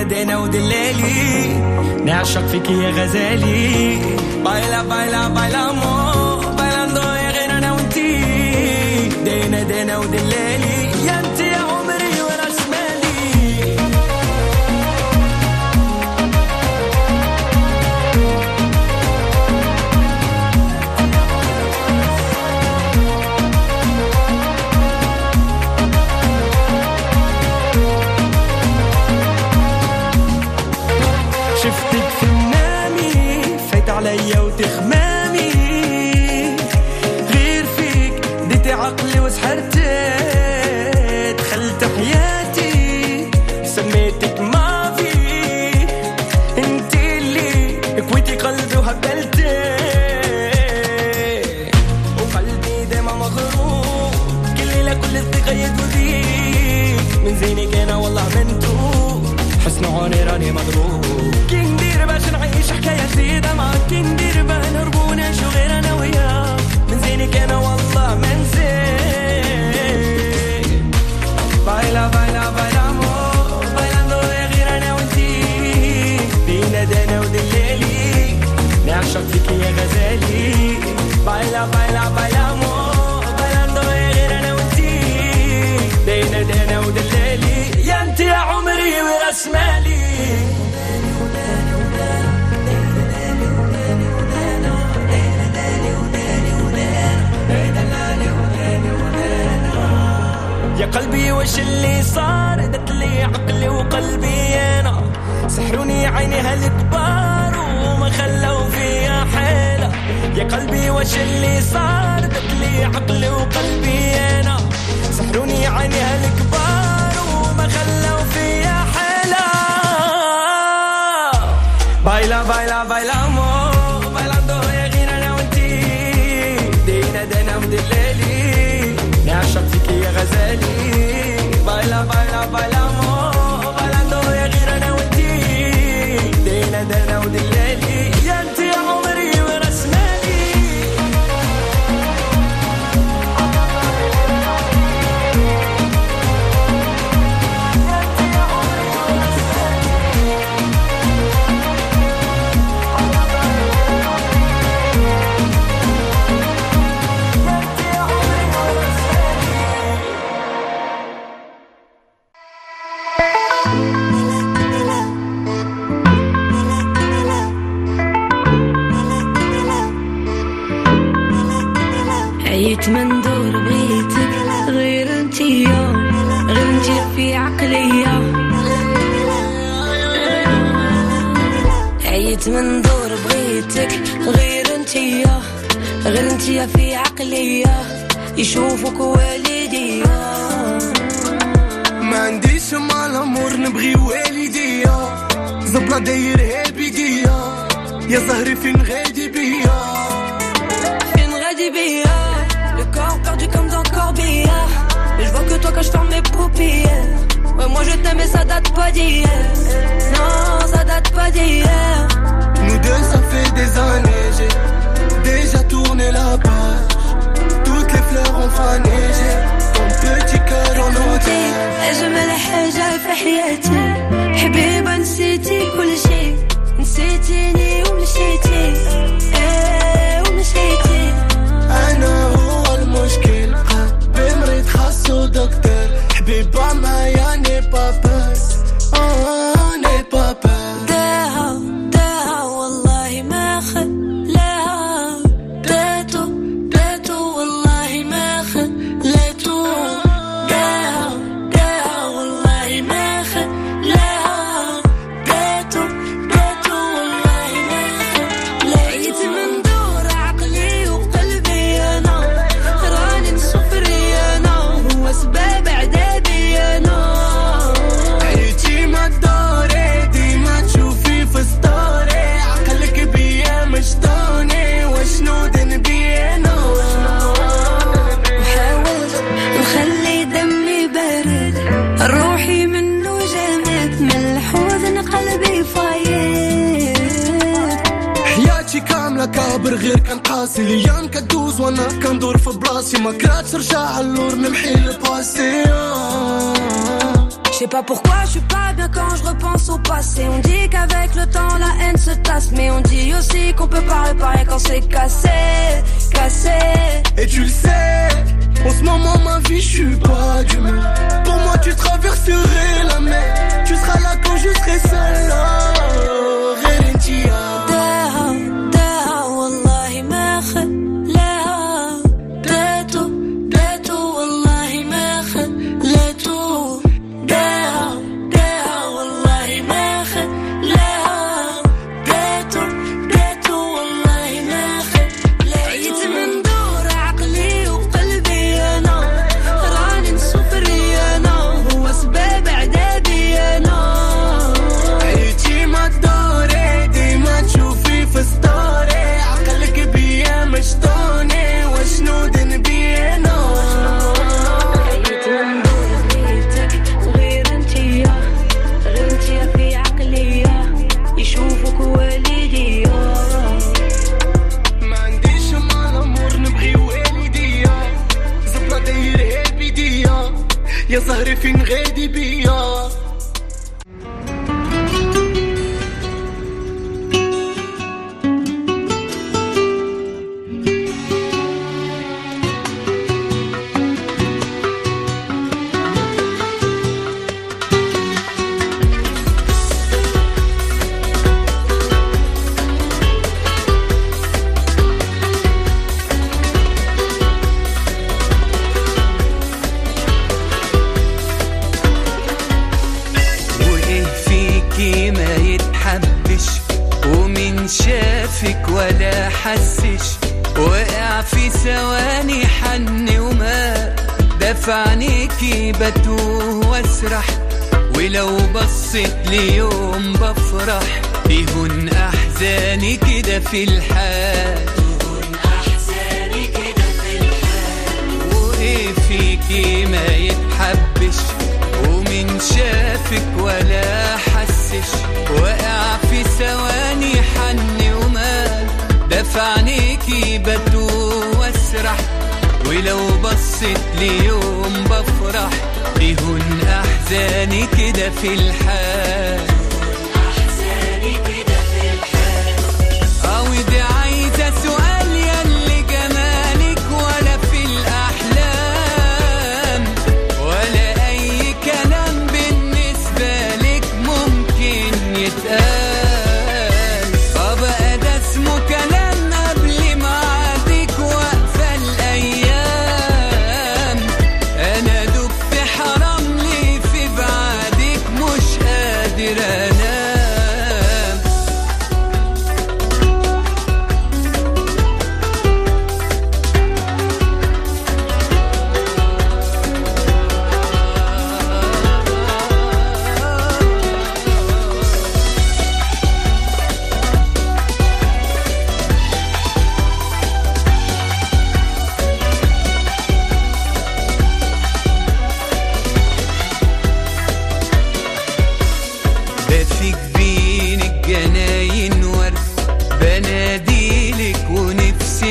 بين دينا ودلالي نعشق فيك يا غزالي بايلا بايلا بايلا مو بايلاندو يا غير انا وانتي دينا دينا ودلالي عليا وتخمامي غير أنا وانتي ودلالي يا يا عمري يا قلبي وش اللي صار؟ دت لي عقلي وقلبي أنا سحروني عيني هالكبار وما خلوا فيا حيلة يا قلبي وش اللي صار؟ دت لي عقلي وقلبي أنا. سحروني عيني هالكبار وما خلوا فيا حيلة بايلا بايلا بايلا مو. بايلاندو يا غير أنا وأنتي. دينا دينا مدلالي نعشق فيك يا غزالي. بايلا بايلا بايلا انتي غير انتي في عقلية. عيت من دور بغيتك غير انتي غير انتي في عقلية يشوفك والدي ما عنديش مع الأمور نبغي والديا زبلة داير هالبيديا يا زهري فين غادي بيا؟ Une radibia, le je vois que toi quand je ferme mes paupières. Ouais, moi je t'aime et ça date pas d'hier. Non, ça date pas d'hier. Nous deux ça fait des années J'ai déjà tourné la page Toutes les fleurs ont fané J'ai ton petit cœur en otage أجمل حاجة في حياتي حبيبة نسيتي كل شيء راسي ليام كدوز وانا كندور في بلاصي ما كرهتش رجع اللور نمحي الباسي Je sais pas pourquoi je suis pas bien quand je repense au passé. On dit qu'avec le temps la haine se tasse, mais on dit aussi qu'on peut pas réparer quand c'est cassé, cassé. Et tu le sais, en ce moment ma vie je suis pas d'humeur. Pour moi tu traverserais la mer, tu seras là يا زهري فين غادي بيا. حسش وقع في ثواني حن وما دفعنيكي بتوه واسرح. ولو بصيت ليوم بفرح. يهون أحزاني كده في الحال. بصيت ليوم بفرح يهون أحزاني كده في الحال.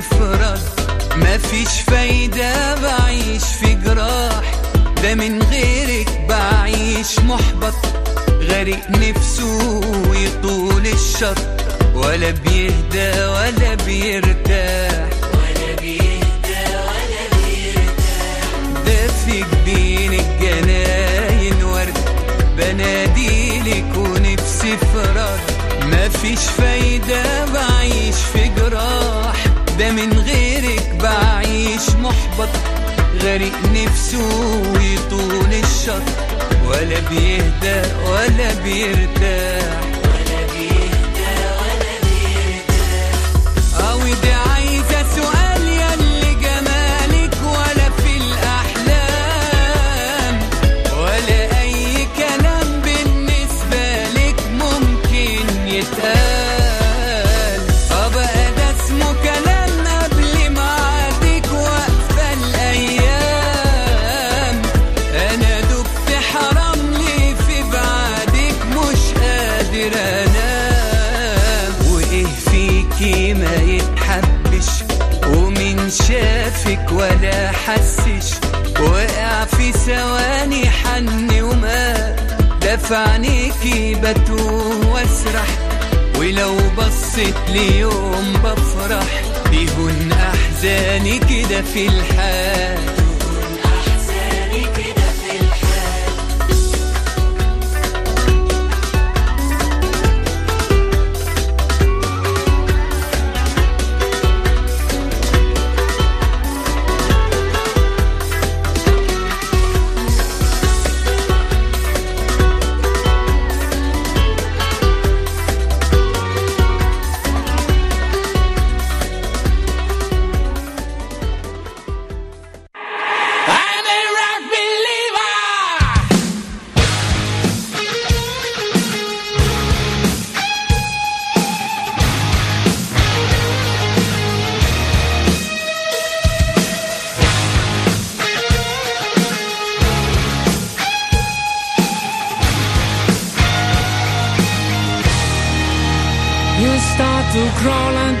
في رد مفيش فايدة بعيش في جراح. ده من غيرك بعيش محبط. غريق نفسه يطول الشط. ولا بيهدى ولا بيرتاح. ولا بيهدى ولا بيرتاح. دافك بين الجناين ورد. بناديلك ونفسي في رد مفيش فايدة غريق نفسه يطول الشط ولا بيهدى ولا بيرتاح. ثواني حن ومات دفع عينيكي بتوه واسرح. ولو بصيت ليوم بفرح بيهون أحزاني كده في الحال.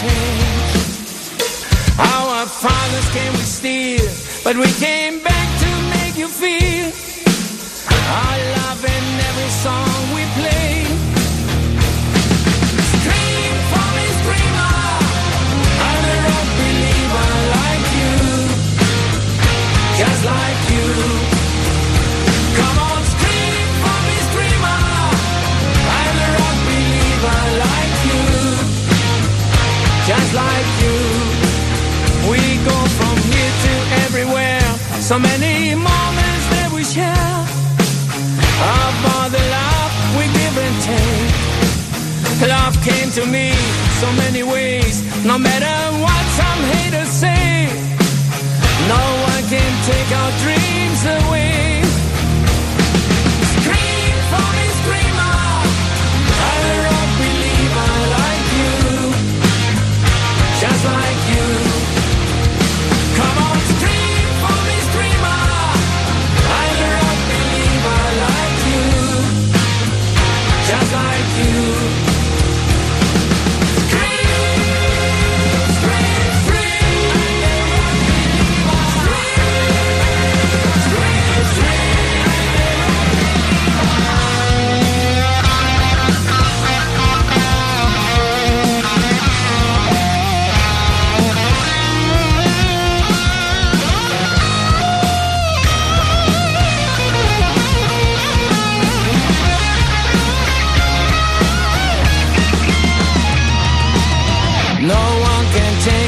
change. Our fathers came with steel, but we came back to make you feel our love in every song we play. Came to me so many ways. No matter what some haters say, no one can take our dreams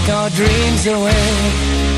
take our dreams away.